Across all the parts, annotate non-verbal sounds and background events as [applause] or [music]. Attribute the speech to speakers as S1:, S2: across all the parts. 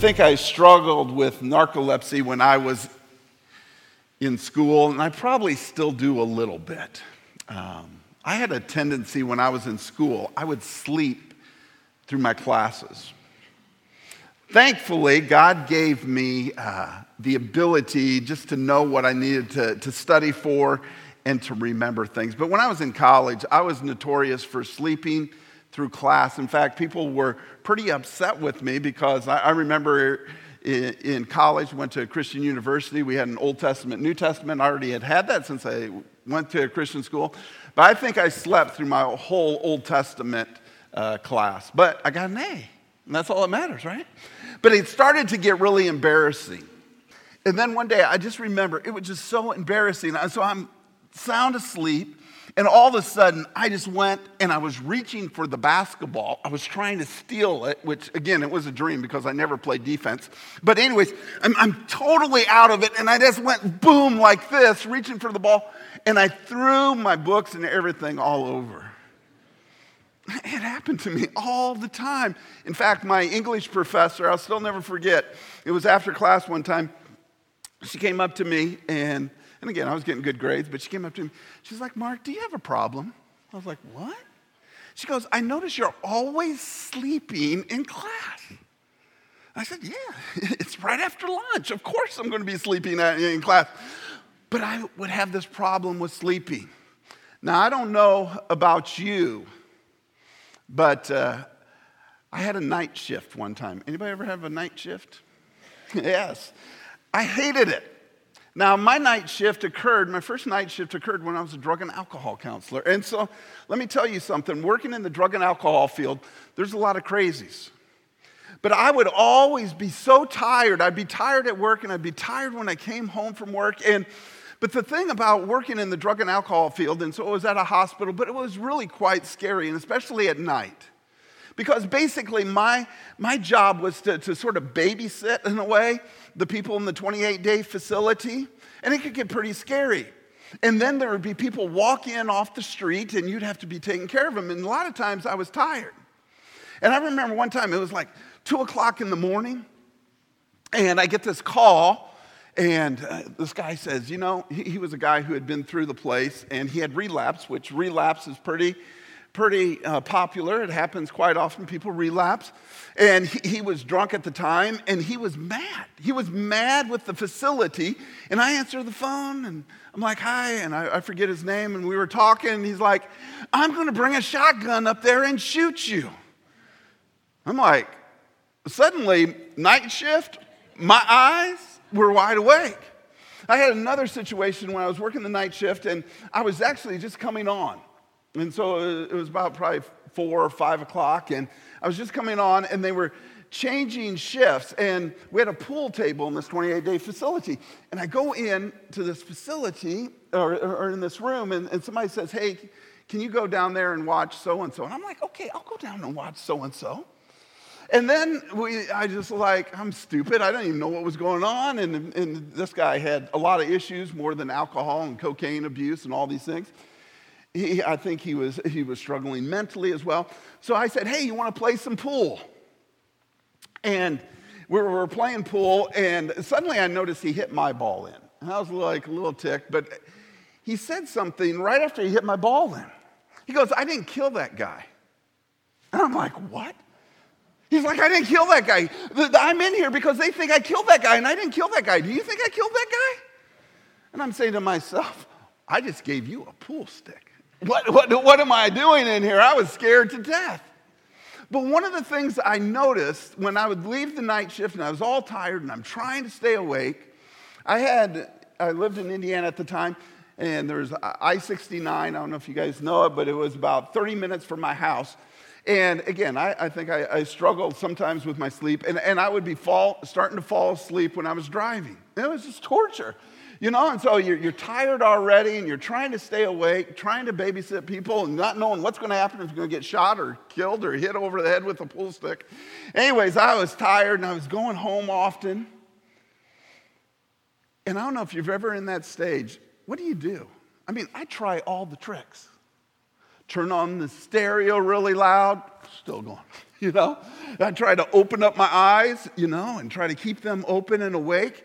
S1: think I struggled with narcolepsy when I was in school, and I probably still do a little bit. Um, I had a tendency when I was in school, I would sleep through my classes. Thankfully, God gave me uh, the ability just to know what I needed to, to study for and to remember things. But when I was in college, I was notorious for sleeping through class. In fact, people were pretty upset with me because I, I remember in, in, college, went to a Christian university. We had an Old Testament, New Testament. I already had had that since I went to a Christian school. But I think I slept through my whole Old Testament uh, class. But I got an A, and that's all that matters, right? But it started to get really embarrassing. And then one day, I just remember it was just so embarrassing. So I'm sound asleep. And all of a sudden, I just went and I was reaching for the basketball. I was trying to steal it, which again, it was a dream because I never played defense. But, anyways, I'm, I'm totally out of it. And I just went boom like this, reaching for the ball. And I threw my books and everything all over. It happened to me all the time. In fact, my English professor, I'll still never forget, it was after class one time. She came up to me and and again, I was getting good grades, but she came up to me. She's like, Mark, do you have a problem? I was like, what? She goes, I notice you're always sleeping in class. I said, yeah, [laughs] it's right after lunch. Of course I'm going to be sleeping in class. But I would have this problem with sleeping. Now, I don't know about you, but uh, I had a night shift one time. Anybody ever have a night shift? [laughs] yes. I hated it. Now, my night shift occurred, my first night shift occurred when I was a drug and alcohol counselor. And so, let me tell you something working in the drug and alcohol field, there's a lot of crazies. But I would always be so tired. I'd be tired at work and I'd be tired when I came home from work. And but the thing about working in the drug and alcohol field, and so it was at a hospital, but it was really quite scary, and especially at night. Because basically, my, my job was to, to sort of babysit, in a way, the people in the 28 day facility, and it could get pretty scary. And then there would be people walk in off the street, and you'd have to be taking care of them. And a lot of times I was tired. And I remember one time it was like two o'clock in the morning, and I get this call, and uh, this guy says, You know, he, he was a guy who had been through the place, and he had relapse, which relapse is pretty pretty uh, popular. It happens quite often. People relapse. And he, he, was drunk at the time and he was mad. He was mad with the facility. And I answer the phone and I'm like, hi. And I, I forget his name. And we were talking. And he's like, I'm going to bring a shotgun up there and shoot you. I'm like, suddenly, night shift, my eyes were wide awake. I had another situation when I was working the night shift and I was actually just coming on. And so uh, it was about probably four or five o'clock, and I was just coming on, and they were changing shifts, and we had a pool table in this 28 day facility. And I go in to this facility, or, or in this room, and, and somebody says, Hey, can you go down there and watch so and so? And I'm like, Okay, I'll go down and watch so and so. And then we, I just like, I'm stupid. I don't even know what was going on. And, and this guy had a lot of issues, more than alcohol and cocaine abuse and all these things. He, I think he was, he was struggling mentally as well. So I said, Hey, you want to play some pool? And we were playing pool, and suddenly I noticed he hit my ball in. And I was like a little ticked, but he said something right after he hit my ball in. He goes, I didn't kill that guy. And I'm like, What? He's like, I didn't kill that guy. I'm in here because they think I killed that guy, and I didn't kill that guy. Do you think I killed that guy? And I'm saying to myself, I just gave you a pool stick. What, what, what am I doing in here? I was scared to death. But one of the things I noticed when I would leave the night shift and I was all tired and I'm trying to stay awake, I had, I lived in Indiana at the time, and there's I 69. I don't know if you guys know it, but it was about 30 minutes from my house. And again, I, I think I, I, struggled sometimes with my sleep, and, and I would be fall, starting to fall asleep when I was driving. It was just torture. You know, and so you're, you're tired already and you're trying to stay awake, trying to babysit people and not knowing what's going to happen if you're going to get shot or killed or hit over the head with a pool stick. Anyways, I was tired and I was going home often. And I don't know if you've ever in that stage, what do you do? I mean, I try all the tricks turn on the stereo really loud, still going, [laughs] you know. I try to open up my eyes, you know, and try to keep them open and awake.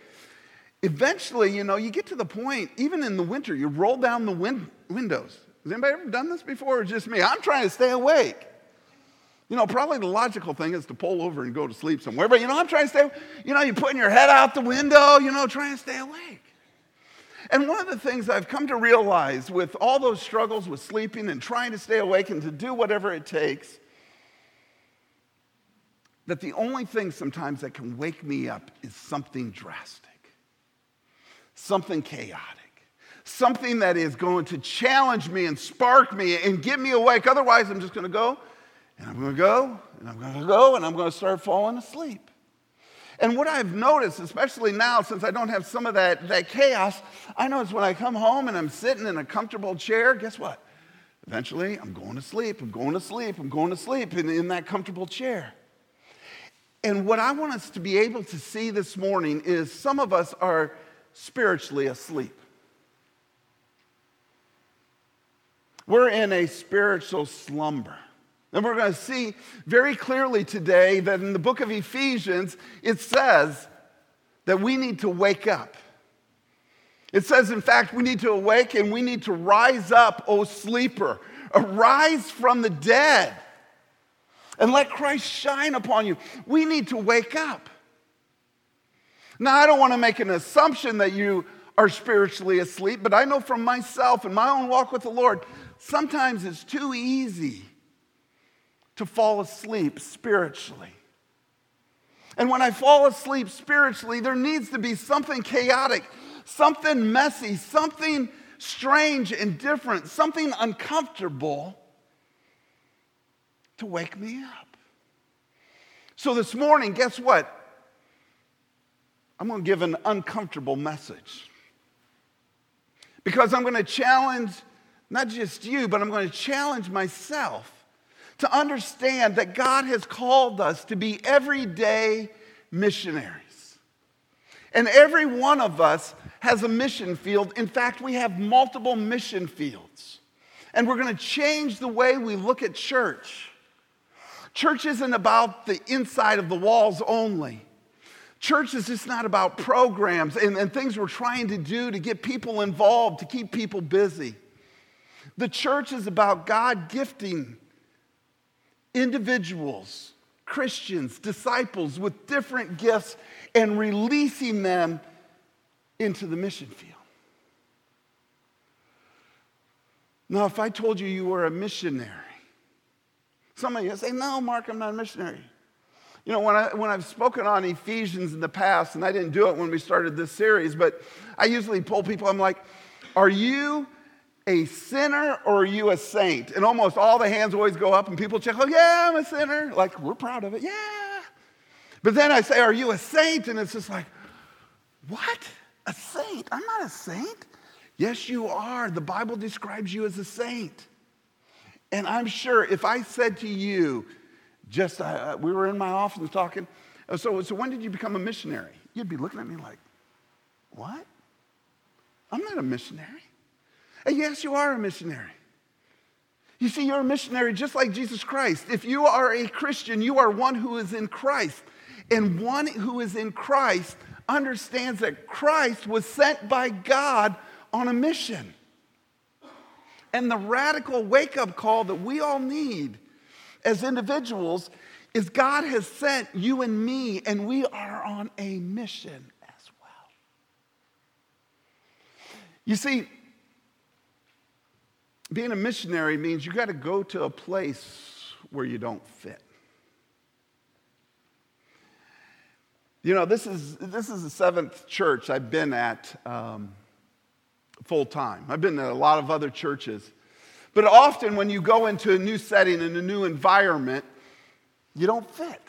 S1: Eventually, you know, you get to the point, even in the winter, you roll down the win- windows. Has anybody ever done this before or just me? I'm trying to stay awake. You know, probably the logical thing is to pull over and go to sleep somewhere, but you know, I'm trying to stay, you know, you're putting your head out the window, you know, trying to stay awake. And one of the things I've come to realize with all those struggles with sleeping and trying to stay awake and to do whatever it takes, that the only thing sometimes that can wake me up is something drastic, something chaotic, something that is going to challenge me and spark me and get me awake. Otherwise, I'm just going to go and I'm going to go and I'm going to go and I'm going to start falling asleep. And what I've noticed, especially now since I don't have some of that, that chaos, I notice when I come home and I'm sitting in a comfortable chair, guess what? Eventually, I'm going to sleep, I'm going to sleep, I'm going to sleep in, in that comfortable chair. And what I want us to be able to see this morning is some of us are spiritually asleep. We're in a spiritual slumber. And we're going to see very clearly today that in the book of Ephesians, it says that we need to wake up. It says, in fact, we need to awake and we need to rise up, O sleeper. Arise from the dead and let Christ shine upon you. We need to wake up. Now, I don't want to make an assumption that you are spiritually asleep, but I know from myself and my own walk with the Lord, sometimes it's too easy to fall asleep spiritually. And when I fall asleep spiritually, there needs to be something chaotic, something messy, something strange and different, something uncomfortable to wake me up. So this morning, guess what? I'm going to give an uncomfortable message. Because I'm going to challenge not just you, but I'm going to challenge myself to understand that God has called us to be everyday missionaries. And every one of us has a mission field. In fact, we have multiple mission fields. And we're going to change the way we look at church. Church isn't about the inside of the walls only. Church is just not about programs and, and things we're trying to do to get people involved, to keep people busy. The church is about God gifting individuals, Christians, disciples with different gifts and releasing them into the mission field. Now, if I told you you were a missionary, some of you say, No, Mark, I'm not a missionary. You know, when, I, when I've spoken on Ephesians in the past, and I didn't do it when we started this series, but I usually pull people, I'm like, Are you a sinner or are you a saint? And almost all the hands always go up and people check, oh, yeah, I'm a sinner. Like, we're proud of it. Yeah. But then I say, are you a saint? And it's just like, what? A saint? I'm not a saint. Yes, you are. The Bible describes you as a saint. And I'm sure if I said to you, just uh, we were in my office talking, so, so when did you become a missionary? You'd be looking at me like, what? I'm not a missionary. And yes, you are a missionary. You see, you're a missionary just like Jesus Christ. If you are a Christian, you are one who is in Christ. And one who is in Christ understands that Christ was sent by God on a mission. And the radical wake up call that we all need as individuals is God has sent you and me, and we are on a mission as well. You see, being a missionary means you got to go to a place where you don't fit. You know, this is, this is the seventh church I've been at um, full time. I've been at a lot of other churches. But often when you go into a new setting and a new environment, you don't fit.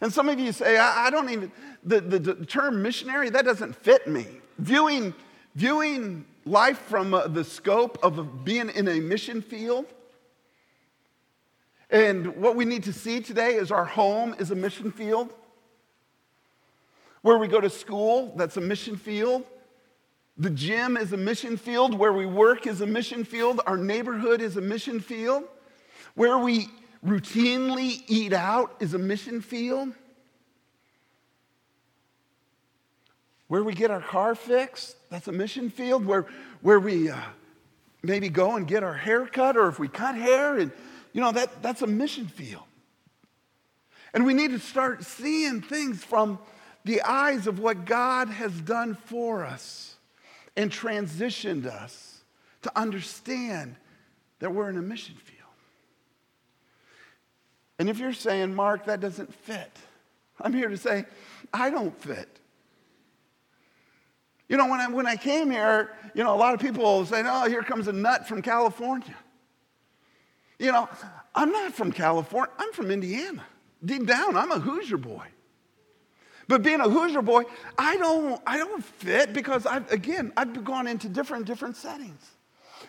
S1: And some of you say, I, I don't even, the, the, the term missionary, that doesn't fit me. Viewing, viewing life from uh, the scope of being in a mission field. And what we need to see today is our home is a mission field. Where we go to school, that's a mission field. The gym is a mission field. Where we work is a mission field. Our neighborhood is a mission field. Where we routinely eat out is a mission field. Where we get our car fixed, that's a mission field. Where, where we uh, maybe go and get our hair cut, or if we cut hair, and you know, that, that's a mission field. And we need to start seeing things from the eyes of what God has done for us and transitioned us to understand that we're in a mission field. And if you're saying, Mark, that doesn't fit, I'm here to say, I don't fit. You know, when I, when I came here, you know, a lot of people say, oh, here comes a nut from California. You know, I'm not from California, I'm from Indiana. Deep down, I'm a Hoosier boy. But being a Hoosier boy, I don't, I don't fit because I've, again, I've gone into different, different settings.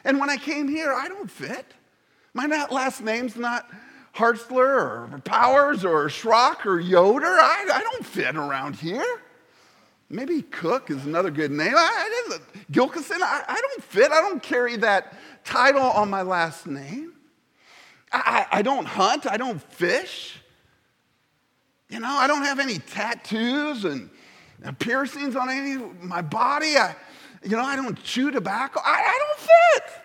S1: And when I came here, I don't fit. My last name's not Hartzler or Powers or Schrock or Yoder. I, I don't fit around here. Maybe Cook is another good name. I, I, Gilkison, I, I don't fit. I don't carry that title on my last name. I, I don't hunt. I don't fish. You know, I don't have any tattoos and, and piercings on any of my body. I, you know, I don't chew tobacco. I, I don't fit.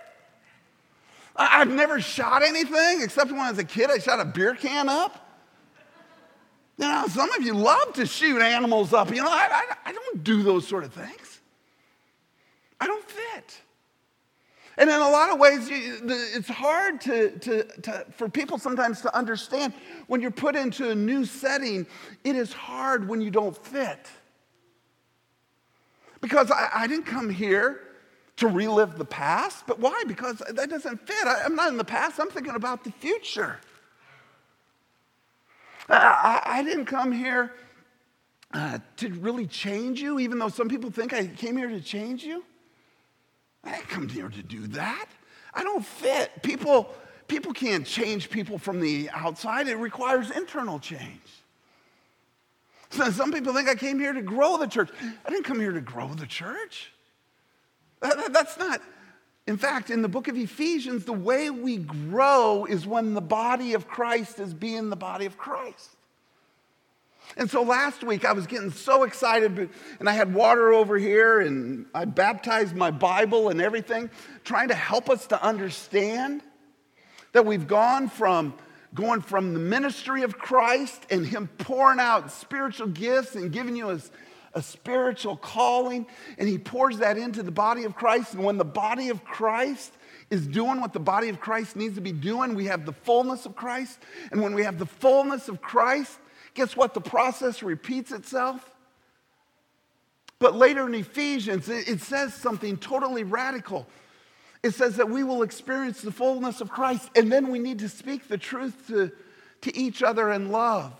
S1: I, have never shot anything except when I was a kid. I shot a beer can up. You know, some of you love to shoot animals up. You know, I, I, I don't do those sort of things. I don't fit. And in a lot of ways, it's hard to, to, to, for people sometimes to understand when you're put into a new setting, it is hard when you don't fit. Because I, I didn't come here to relive the past, but why? Because that doesn't fit. I, am not in the past, I'm thinking about the future. I, I didn't come here uh, to really change you, even though some people think I came here to change you. I didn't come here to do that. I don't fit. People, people can't change people from the outside, it requires internal change. So some people think I came here to grow the church. I didn't come here to grow the church. That, that, that's not. In fact, in the book of Ephesians, the way we grow is when the body of Christ is being the body of Christ. And so last week I was getting so excited, and I had water over here, and I baptized my Bible and everything, trying to help us to understand that we've gone from going from the ministry of Christ and Him pouring out spiritual gifts and giving you a, a spiritual calling, and He pours that into the body of Christ. And when the body of Christ is doing what the body of Christ needs to be doing, we have the fullness of Christ. And when we have the fullness of Christ, Guess what? The process repeats itself. But later in Ephesians, it says something totally radical. It says that we will experience the fullness of Christ, and then we need to speak the truth to, to each other in love.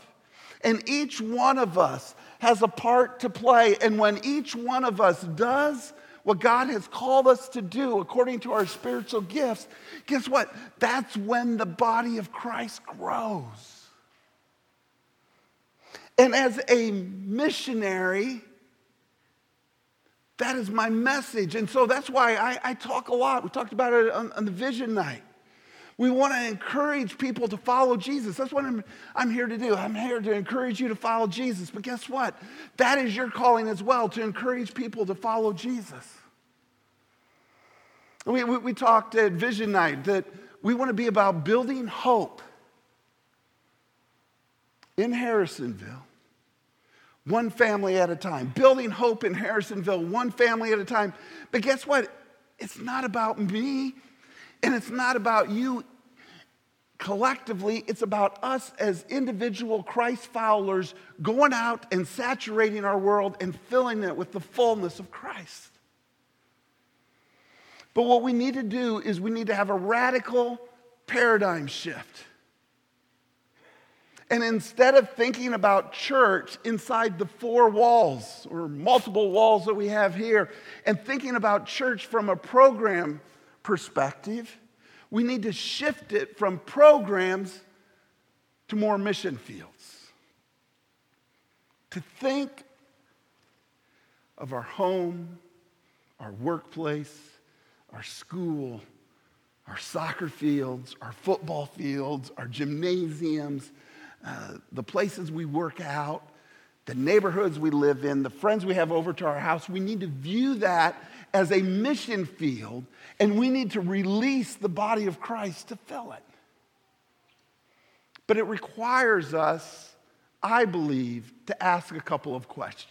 S1: And each one of us has a part to play. And when each one of us does what God has called us to do according to our spiritual gifts, guess what? That's when the body of Christ grows. And as a missionary, that is my message. And so that's why I, I talk a lot. We talked about it on, on the vision night. We want to encourage people to follow Jesus. That's what I'm, I'm, here to do. I'm here to encourage you to follow Jesus. But guess what? That is your calling as well, to encourage people to follow Jesus. We, we, we talked at Vision Night that we want to be about building hope in Harrisonville, one family at a time, building hope in Harrisonville, one family at a time. But guess what? It's not about me and it's not about you collectively. It's about us as individual Christ followers going out and saturating our world and filling it with the fullness of Christ. But what we need to do is we need to have a radical paradigm shift. And instead of thinking about church inside the four walls or multiple walls that we have here, and thinking about church from a program perspective, we need to shift it from programs to more mission fields. To think of our home, our workplace, our school, our soccer fields, our football fields, our gymnasiums, uh, the places we work out, the neighborhoods we live in, the friends we have over to our house. We need to view that as a mission field, and we need to release the body of Christ to fill it. But it requires us, I believe, to ask a couple of questions.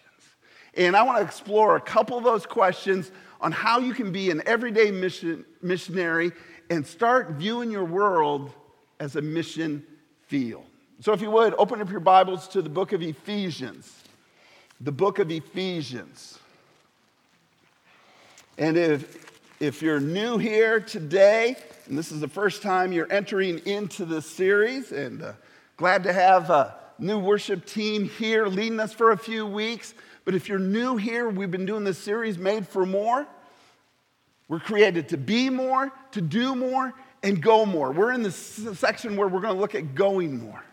S1: And I want to explore a couple of those questions on how you can be an everyday mission, missionary and start viewing your world as a mission field. So, if you would, open up your Bibles to the book of Ephesians. The book of Ephesians. And if, if you're new here today, and this is the first time you're entering into this series, and uh, glad to have a new worship team here leading us for a few weeks. But if you're new here, we've been doing this series, Made for More. We're created to be more, to do more, and go more. We're in the section where we're going to look at going more.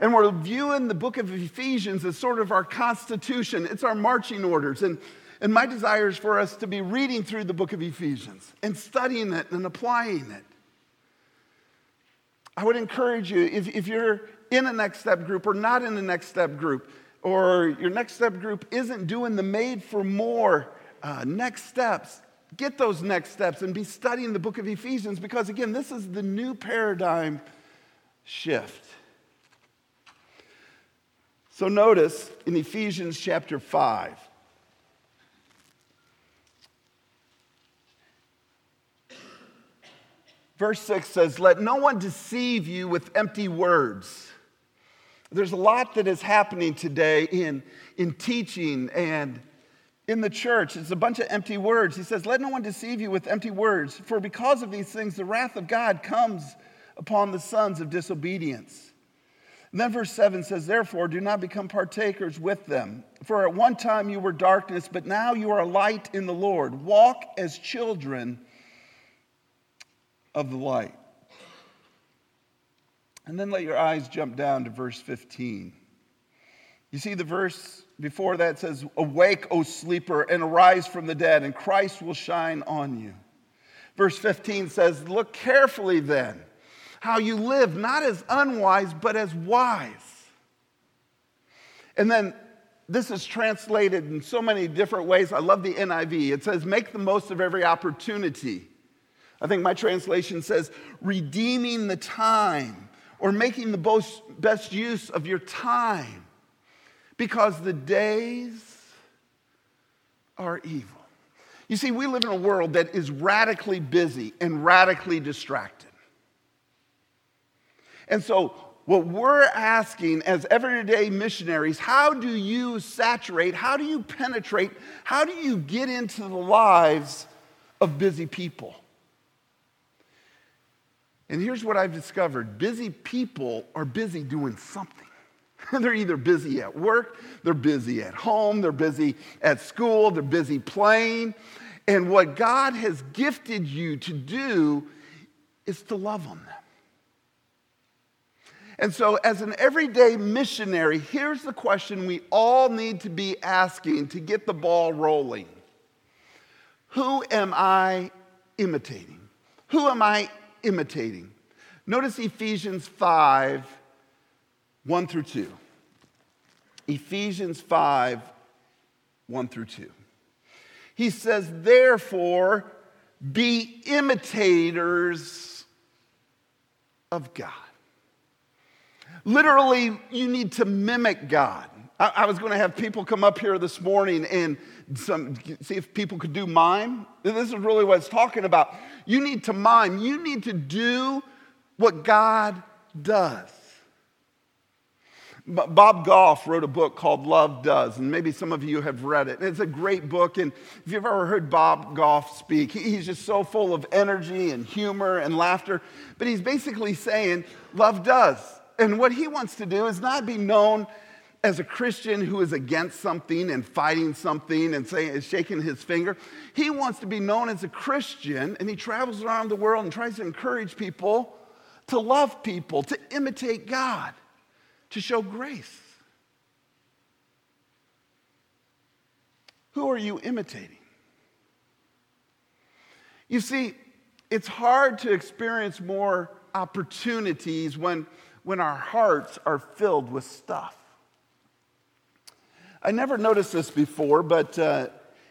S1: And we're viewing the book of Ephesians as sort of our constitution, it's our marching orders. And, and my desire is for us to be reading through the book of Ephesians and studying it and applying it. I would encourage you, if, if you're in a next step group or not in a next step group, or your next step group isn't doing the made for more uh, next steps, get those next steps and be studying the book of Ephesians because, again, this is the new paradigm shift. So, notice in Ephesians chapter 5, verse 6 says, Let no one deceive you with empty words there's a lot that is happening today in, in teaching and in the church. It's a bunch of empty words. He says, Let no one deceive you with empty words, for because of these things, the wrath of God comes upon the sons of disobedience. Then verse 7 says, Therefore, do not become partakers with them. For at one time you were darkness, but now you are light in the Lord. Walk as children of the light. And then let your eyes jump down to verse 15. You see, the verse before that says, Awake, O sleeper, and arise from the dead, and Christ will shine on you. Verse 15 says, Look carefully then how you live, not as unwise, but as wise. And then this is translated in so many different ways. I love the NIV. It says, Make the most of every opportunity. I think my translation says, Redeeming the time or making the best use of your time because the days are evil. You see, we live in a world that is radically busy and radically distracted. And so, what we're asking as everyday missionaries, how do you saturate, how do you penetrate, how do you get into the lives of busy people? And here's what I've discovered busy people are busy doing something. [laughs] they're either busy at work, they're busy at home, they're busy at school, they're busy playing. And what God has gifted you to do is to love on them. And so, as an everyday missionary, here's the question we all need to be asking to get the ball rolling Who am I imitating? Who am I imitating. Notice Ephesians 5 1 through 2. Ephesians 5 1 through 2. He says, Therefore, be imitators of God. Literally, you need to mimic God. I, I was going to have people come up here this morning and some, see if people could do mime. This is really what it's talking about. You need to mime, you need to do what God does. Bob Goff wrote a book called Love Does, and maybe some of you have read it. It's a great book, and if you've ever heard Bob Goff speak, he's just so full of energy and humor and laughter. But he's basically saying, Love does. And what he wants to do is not be known as a Christian who is against something and fighting something and saying, shaking his finger. He wants to be known as a Christian, and he travels around the world and tries to encourage people to love people, to imitate God, to show grace. Who are you imitating? You see, it's hard to experience more opportunities when, when our hearts are filled with stuff. I never noticed this before, but uh,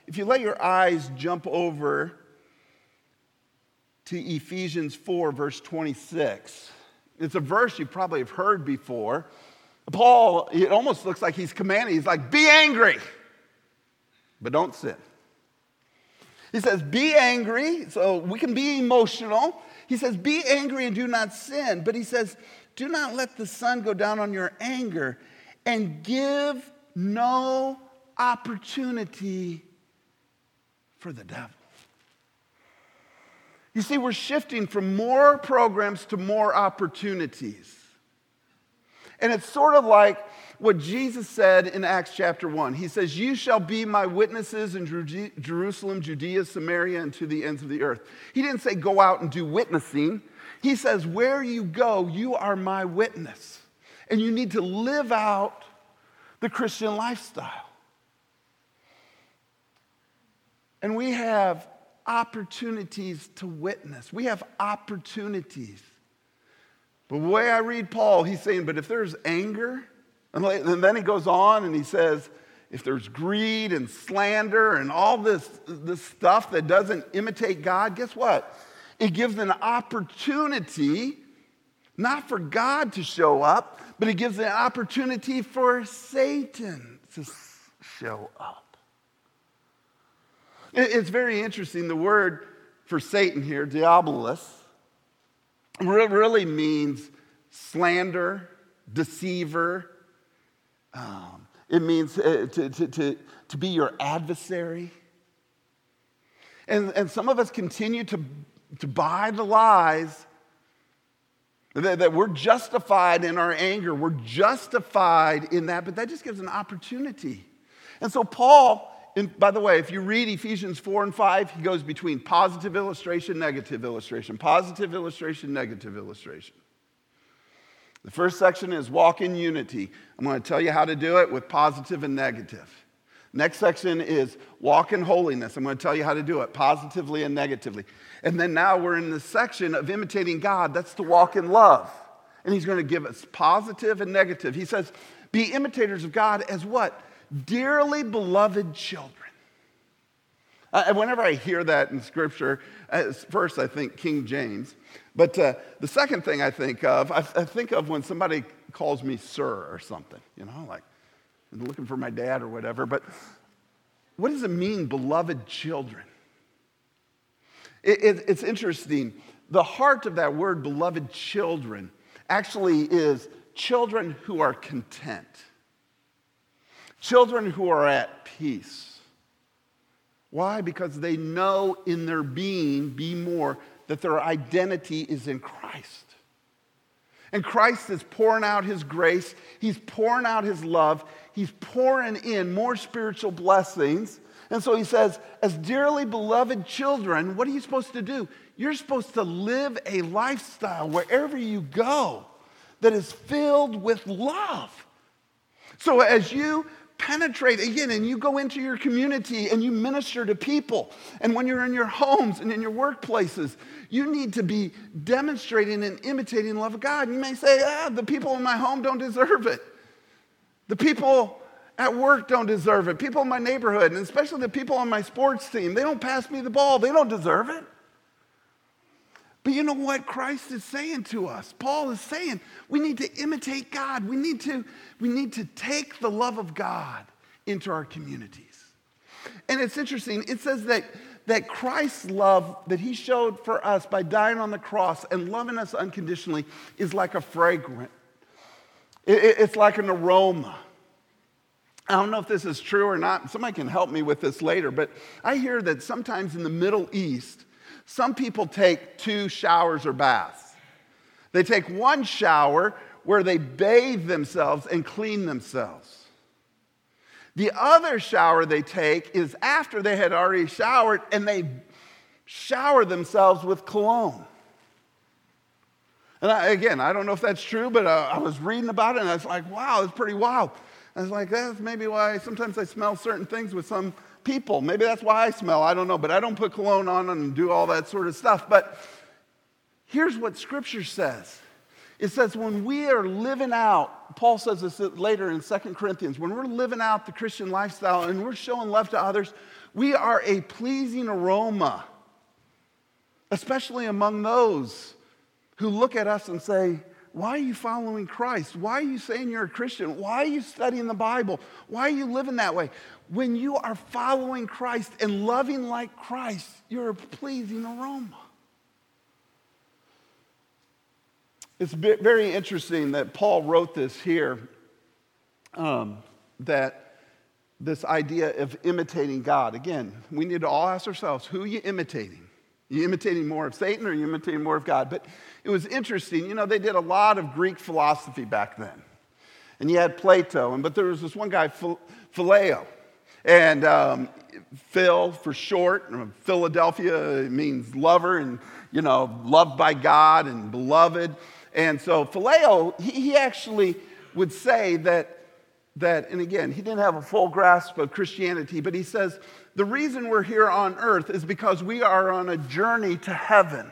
S1: if you let your eyes jump over to Ephesians 4, verse 26, it's a verse you probably have heard before. Paul, it almost looks like he's commanding. He's like, be angry, but don't sin. He says, be angry, so we can be emotional. He says, be angry and do not sin. But he says, do not let the sun go down on your anger and give no opportunity for the devil. You see, we're shifting from more programs to more opportunities. And it's sort of like what Jesus said in Acts chapter 1. He says, You shall be my witnesses in Jerusalem, Judea, Samaria, and to the ends of the earth. He didn't say go out and do witnessing. He says, Where you go, you are my witness. And you need to live out the Christian lifestyle. And we have opportunities to witness. We have opportunities. But the way I read Paul, he's saying, but if there's anger, and then he goes on and he says, if there's greed and slander and all this, this stuff that doesn't imitate God, guess what? It gives an opportunity not for God to show up, but it gives an opportunity for Satan to show up. It's very interesting. The word for Satan here, diabolus, really means slander, deceiver. Um, it means uh, to, to, to, to be your adversary. And, and some of us continue to, to buy the lies that, that we're justified in our anger, we're justified in that, but that just gives an opportunity. And so, Paul, in, by the way, if you read Ephesians 4 and 5, he goes between positive illustration, negative illustration, positive illustration, negative illustration. The first section is walk in unity. I'm going to tell you how to do it with positive and negative. Next section is walk in holiness. I'm going to tell you how to do it positively and negatively. And then now we're in the section of imitating God. That's to walk in love. And he's going to give us positive and negative. He says, be imitators of God as what? Dearly beloved children. Uh, whenever I hear that in scripture, first I think King James. But uh, the second thing I think of, I, I think of when somebody calls me sir or something, you know, like I'm looking for my dad or whatever. But what does it mean, beloved children? It, it, it's interesting. The heart of that word, beloved children, actually is children who are content, children who are at peace. Why? Because they know in their being, be more, that their identity is in Christ. And Christ is pouring out his grace, he's pouring out his love, he's pouring in more spiritual blessings and so he says, as dearly beloved children, what are you supposed to do? You're supposed to live a lifestyle wherever you go that is filled with love. So as you penetrate again and you go into your community and you minister to people, and when you're in your homes and in your workplaces, you need to be demonstrating and imitating the love of God. You may say, ah, the people in my home don't deserve it. The people at work don't deserve it. People in my neighborhood, and especially the people on my sports team, they don't pass me the ball. They don't deserve it. But you know what Christ is saying to us? Paul is saying we need to imitate God. We need to, we need to take the love of God into our communities. And it's interesting, it says that, that Christ's love that he showed for us by dying on the cross and loving us unconditionally is like a fragrance. It, it's like an aroma. I don't know if this is true or not. Somebody can help me with this later, but I hear that sometimes in the Middle East, some people take two showers or baths. They take one shower where they bathe themselves and clean themselves. The other shower they take is after they had already showered and they shower themselves with cologne. And I, again, I don't know if that's true, but uh, I was reading about it and I was like, wow, it's pretty wild. I was like, that's maybe why sometimes I smell certain things with some people. Maybe that's why I smell. I don't know. But I don't put cologne on and do all that sort of stuff. But here's what Scripture says it says, when we are living out, Paul says this later in 2 Corinthians, when we're living out the Christian lifestyle and we're showing love to others, we are a pleasing aroma, especially among those who look at us and say, why are you following Christ? Why are you saying you're a Christian? Why are you studying the Bible? Why are you living that way? When you are following Christ and loving like Christ, you're a pleasing aroma. It's very interesting that Paul wrote this here um, that this idea of imitating God. Again, we need to all ask ourselves who are you imitating? Are you imitating more of Satan or are you imitating more of God? But it was interesting. You know, they did a lot of Greek philosophy back then. And you had Plato, and, but there was this one guy, Phileo. And um, Phil for short, Philadelphia means lover and, you know, loved by God and beloved. And so Phileo, he, he actually would say that, that, and again, he didn't have a full grasp of Christianity, but he says, the reason we're here on earth is because we are on a journey to heaven.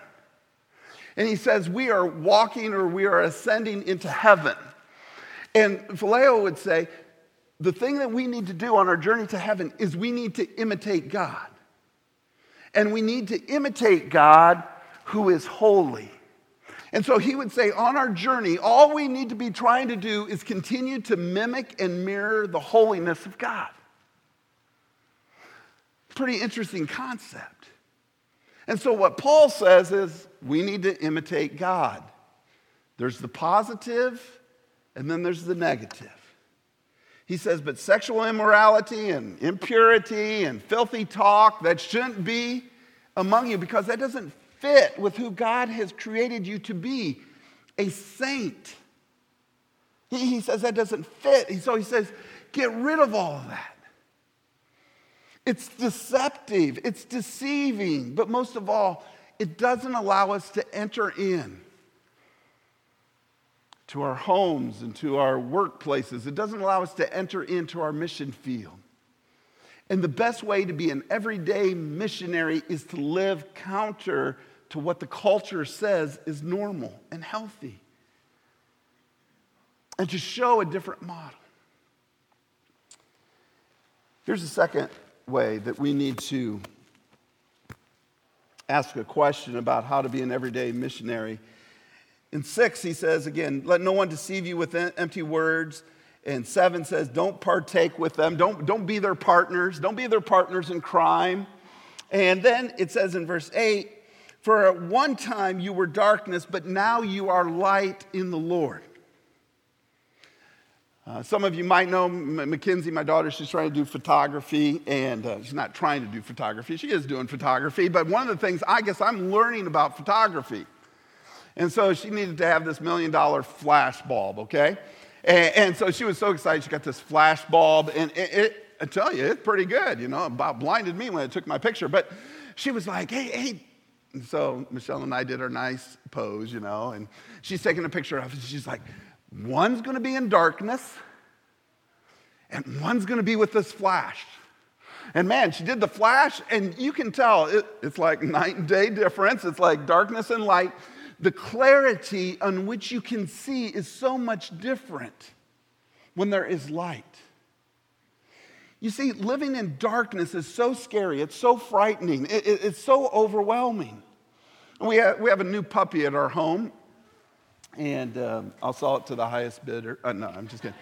S1: And he says, we are walking or we are ascending into heaven. And Phileo would say, the thing that we need to do on our journey to heaven is we need to imitate God. And we need to imitate God who is holy. And so he would say, on our journey, all we need to be trying to do is continue to mimic and mirror the holiness of God. Pretty interesting concept. And so what Paul says is we need to imitate God. There's the positive, and then there's the negative. He says, but sexual immorality and impurity and filthy talk, that shouldn't be among you because that doesn't fit with who God has created you to be a saint. He, he says that doesn't fit. So he says, get rid of all of that. It's deceptive, it's deceiving, but most of all, it doesn't allow us to enter in to our homes and to our workplaces. It doesn't allow us to enter into our mission field. And the best way to be an everyday missionary is to live counter to what the culture says is normal and healthy. And to show a different model. Here's the second way that we need to ask a question about how to be an everyday missionary. In six, he says again, let no one deceive you with empty words and seven says, don't partake with them. Don't, don't be their partners. Don't be their partners in crime. And then it says in verse eight, for at one time you were darkness, but now you are light in the Lord. Uh, some of you might know Mackenzie, my daughter, she's trying to do photography, and uh, she's not trying to do photography, she is doing photography. But one of the things I guess I'm learning about photography. And so she needed to have this million dollar flash bulb, okay? And, and, so she was so excited. She got this flash bulb, and it, it, I tell you, it's pretty good. You know, about blinded me when I took my picture. But she was like, hey, hey. And so Michelle and I did our nice pose, you know, and she's taking a picture of it. She's like, one's to be in darkness, and one's to be with this flash. And man, she did the flash, and you can tell it, it's like night and day difference. It's like darkness and light the clarity on which you can see is so much different when there is light. You see, living in darkness is so scary, it's so frightening, it, it, it's so overwhelming. We have, we have a new puppy at our home, and um, I'll sell it to the highest bidder. Uh, no, I'm just kidding.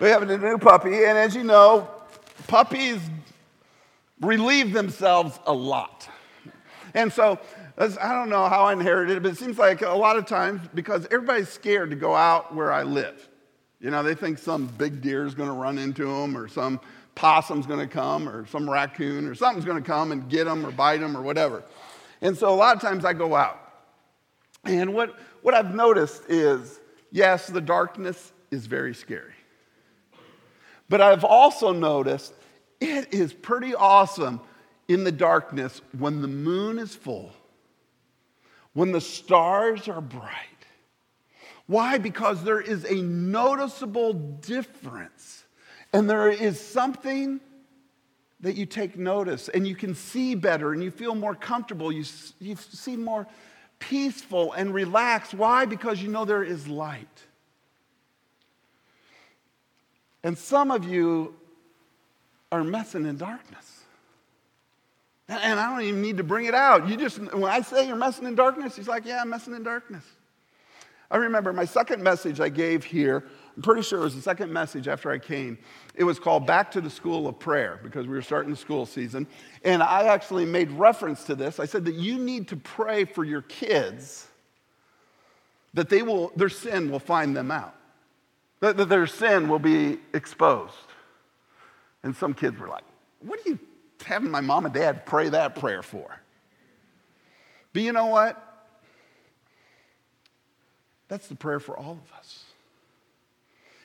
S1: We have a new puppy, and as you know, puppies relieve themselves a lot. And so I don't know how I inherited it, but it seems like a lot of times because everybody's scared to go out where I live. You know, they think some big deer is going to run into them, or some possum's going to come, or some raccoon, or something's going to come and get them, or bite them, or whatever. And so a lot of times I go out. And what, what I've noticed is yes, the darkness is very scary. But I've also noticed it is pretty awesome in the darkness when the moon is full when the stars are bright. Why? Because there is a noticeable difference. And there is something that you take notice and you can see better and you feel more comfortable. You, you seem more peaceful and relaxed. Why? Because you know there is light. And some of you are messing in darkness. And I don't even need to bring it out. You just, when I say you're messing in darkness, he's like, yeah, I'm messing in darkness. I remember my second message I gave here, I'm pretty sure it was the second message after I came. It was called Back to the School of Prayer because we were starting the school season. And I actually made reference to this. I said that you need to pray for your kids that they will, their sin will find them out, that, that their sin will be exposed. And some kids were like, What are you having my mom and dad pray that prayer for? But you know what? That's the prayer for all of us.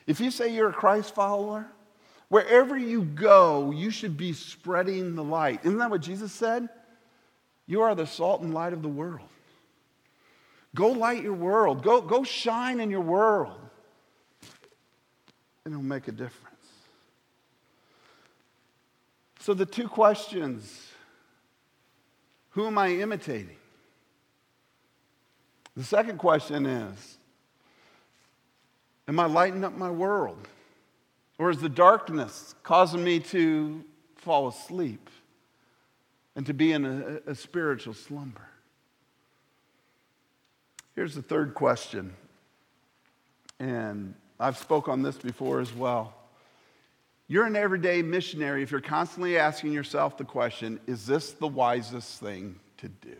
S1: If you say you're a Christ follower, wherever you go, you should be spreading the light. Isn't that what Jesus said? You are the salt and light of the world. Go light your world. Go, go shine in your world. And it'll make a difference. So, the two questions who am I imitating? The second question is Am I lighting up my world? Or is the darkness causing me to fall asleep and to be in a, a spiritual slumber? Here's the third question, and I've spoke on this before as well. You're an everyday missionary if you're constantly asking yourself the question is this the wisest thing to do?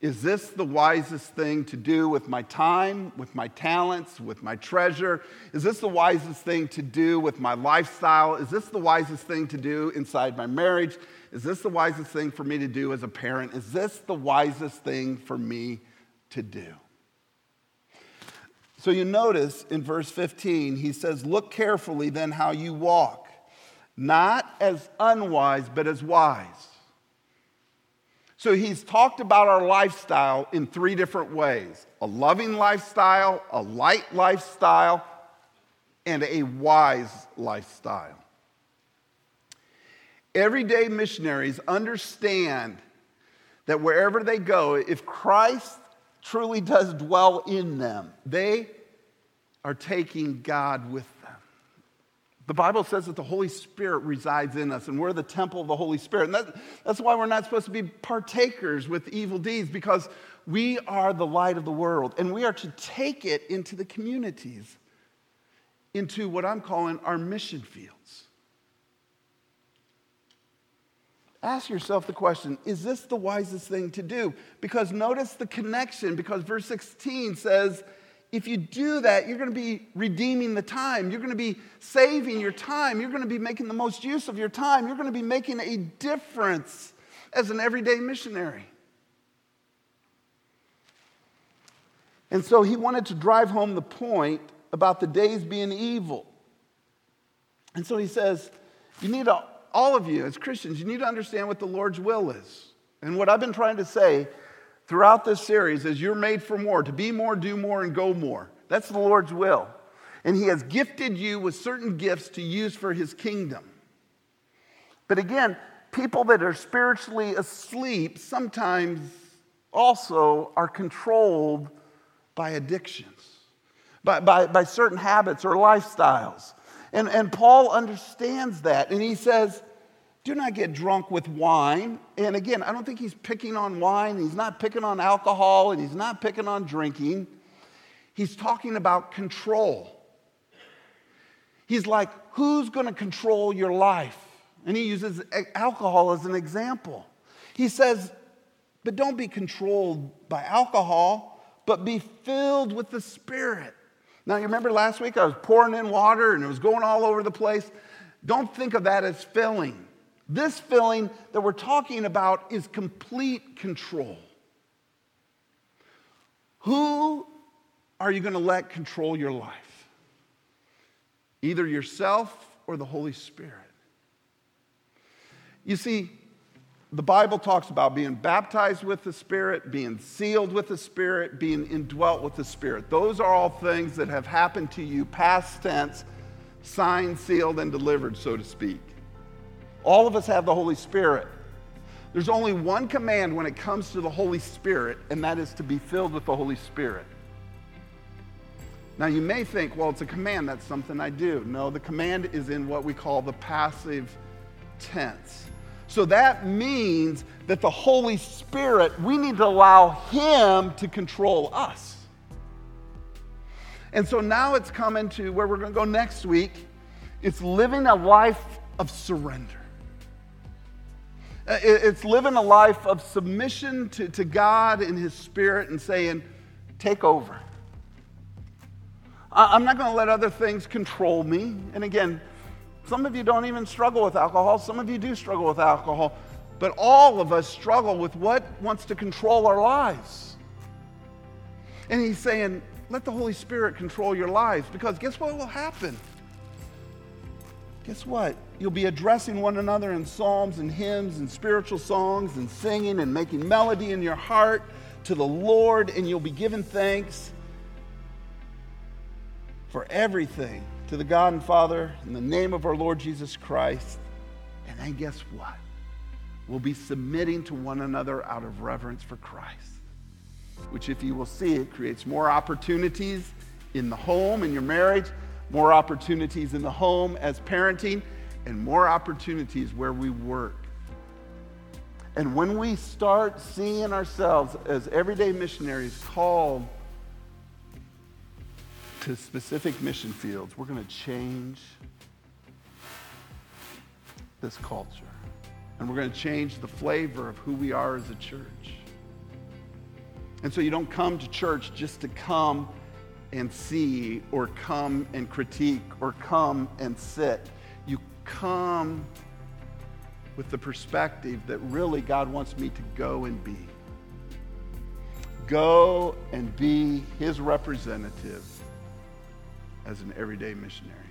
S1: Is this the wisest thing to do with my time, with my talents, with my treasure? Is this the wisest thing to do with my lifestyle? Is this the wisest thing to do inside my marriage? Is this the wisest thing for me to do as a parent? Is this the wisest thing for me to do? So you notice in verse 15, he says, Look carefully then how you walk, not as unwise, but as wise. So he's talked about our lifestyle in three different ways a loving lifestyle, a light lifestyle, and a wise lifestyle. Everyday missionaries understand that wherever they go, if Christ truly does dwell in them. They are taking God with them. The Bible says that the Holy Spirit resides in us, and we're the temple of the Holy Spirit. And that, that's why we're not supposed to be partakers with evil deeds, because we are the light of the world, and we are to take it into the communities, into what I'm calling our mission fields. Ask yourself the question is this the wisest thing to do? Because notice the connection, because verse 16 says, if you do that, you're going to be redeeming the time. You're going to be saving your time. You're going to be making the most use of your time. You're going to be making a difference as an everyday missionary. And so he wanted to drive home the point about the days being evil. And so he says, you need to all of you as Christians, you need to understand what the Lord's will is. And what I've been trying to say throughout this series is you're made for more, to be more, do more, and go more. That's the Lord's will. And He has gifted you with certain gifts to use for His kingdom. But again, people that are spiritually asleep sometimes also are controlled by addictions, by, by, by certain habits or lifestyles. And, and Paul understands that. And he says, do not get drunk with wine. And again, I don't think he's picking on wine. He's not picking on alcohol and he's not picking on drinking. He's talking about control. He's like, who's going to control your life? And he uses alcohol as an example. He says, but don't be controlled by alcohol, but be filled with the Spirit. Now, you remember last week I was pouring in water and it was going all over the place? Don't think of that as filling. This filling that we're talking about is complete control. Who are you going to let control your life? Either yourself or the Holy Spirit. You see, the Bible talks about being baptized with the Spirit, being sealed with the Spirit, being indwelt with the Spirit. Those are all things that have happened to you, past tense, signed, sealed, and delivered, so to speak. All of us have the Holy Spirit. There's only one command when it comes to the Holy Spirit, and that is to be filled with the Holy Spirit. Now, you may think, well, it's a command, that's something I do. No, the command is in what we call the passive tense. So that means that the Holy Spirit, we need to allow Him to control us. And so now it's coming to where we're going to go next week. It's living a life of surrender. Uh, it's living a life of submission to, to God and His Spirit and saying, Take over. I'm not going to let other things control me. And again, some of you don't even struggle with alcohol, some of you do struggle with alcohol. But all of us struggle with what wants to control our lives. And He's saying, Let the Holy Spirit control your lives because guess what will happen? guess what? You'll be addressing one another in psalms and hymns and spiritual songs and singing and making melody in your heart to the Lord, and you'll be giving thanks for everything to the God and Father in the name of our Lord Jesus Christ. And then guess what? We'll be submitting to one another out of reverence for Christ, which, if you will see, it creates more opportunities in the home, in your marriage more opportunities in the home as parenting, and more opportunities where we work. And when we start seeing ourselves as everyday missionaries called to specific mission fields, we're going to change this culture. And we're going to change the flavor of who we are as a church. And so you don't come to church just to come and see or come and critique or come and sit. You come with the perspective that really God wants me to go and be. Go and be his representative as an everyday missionary.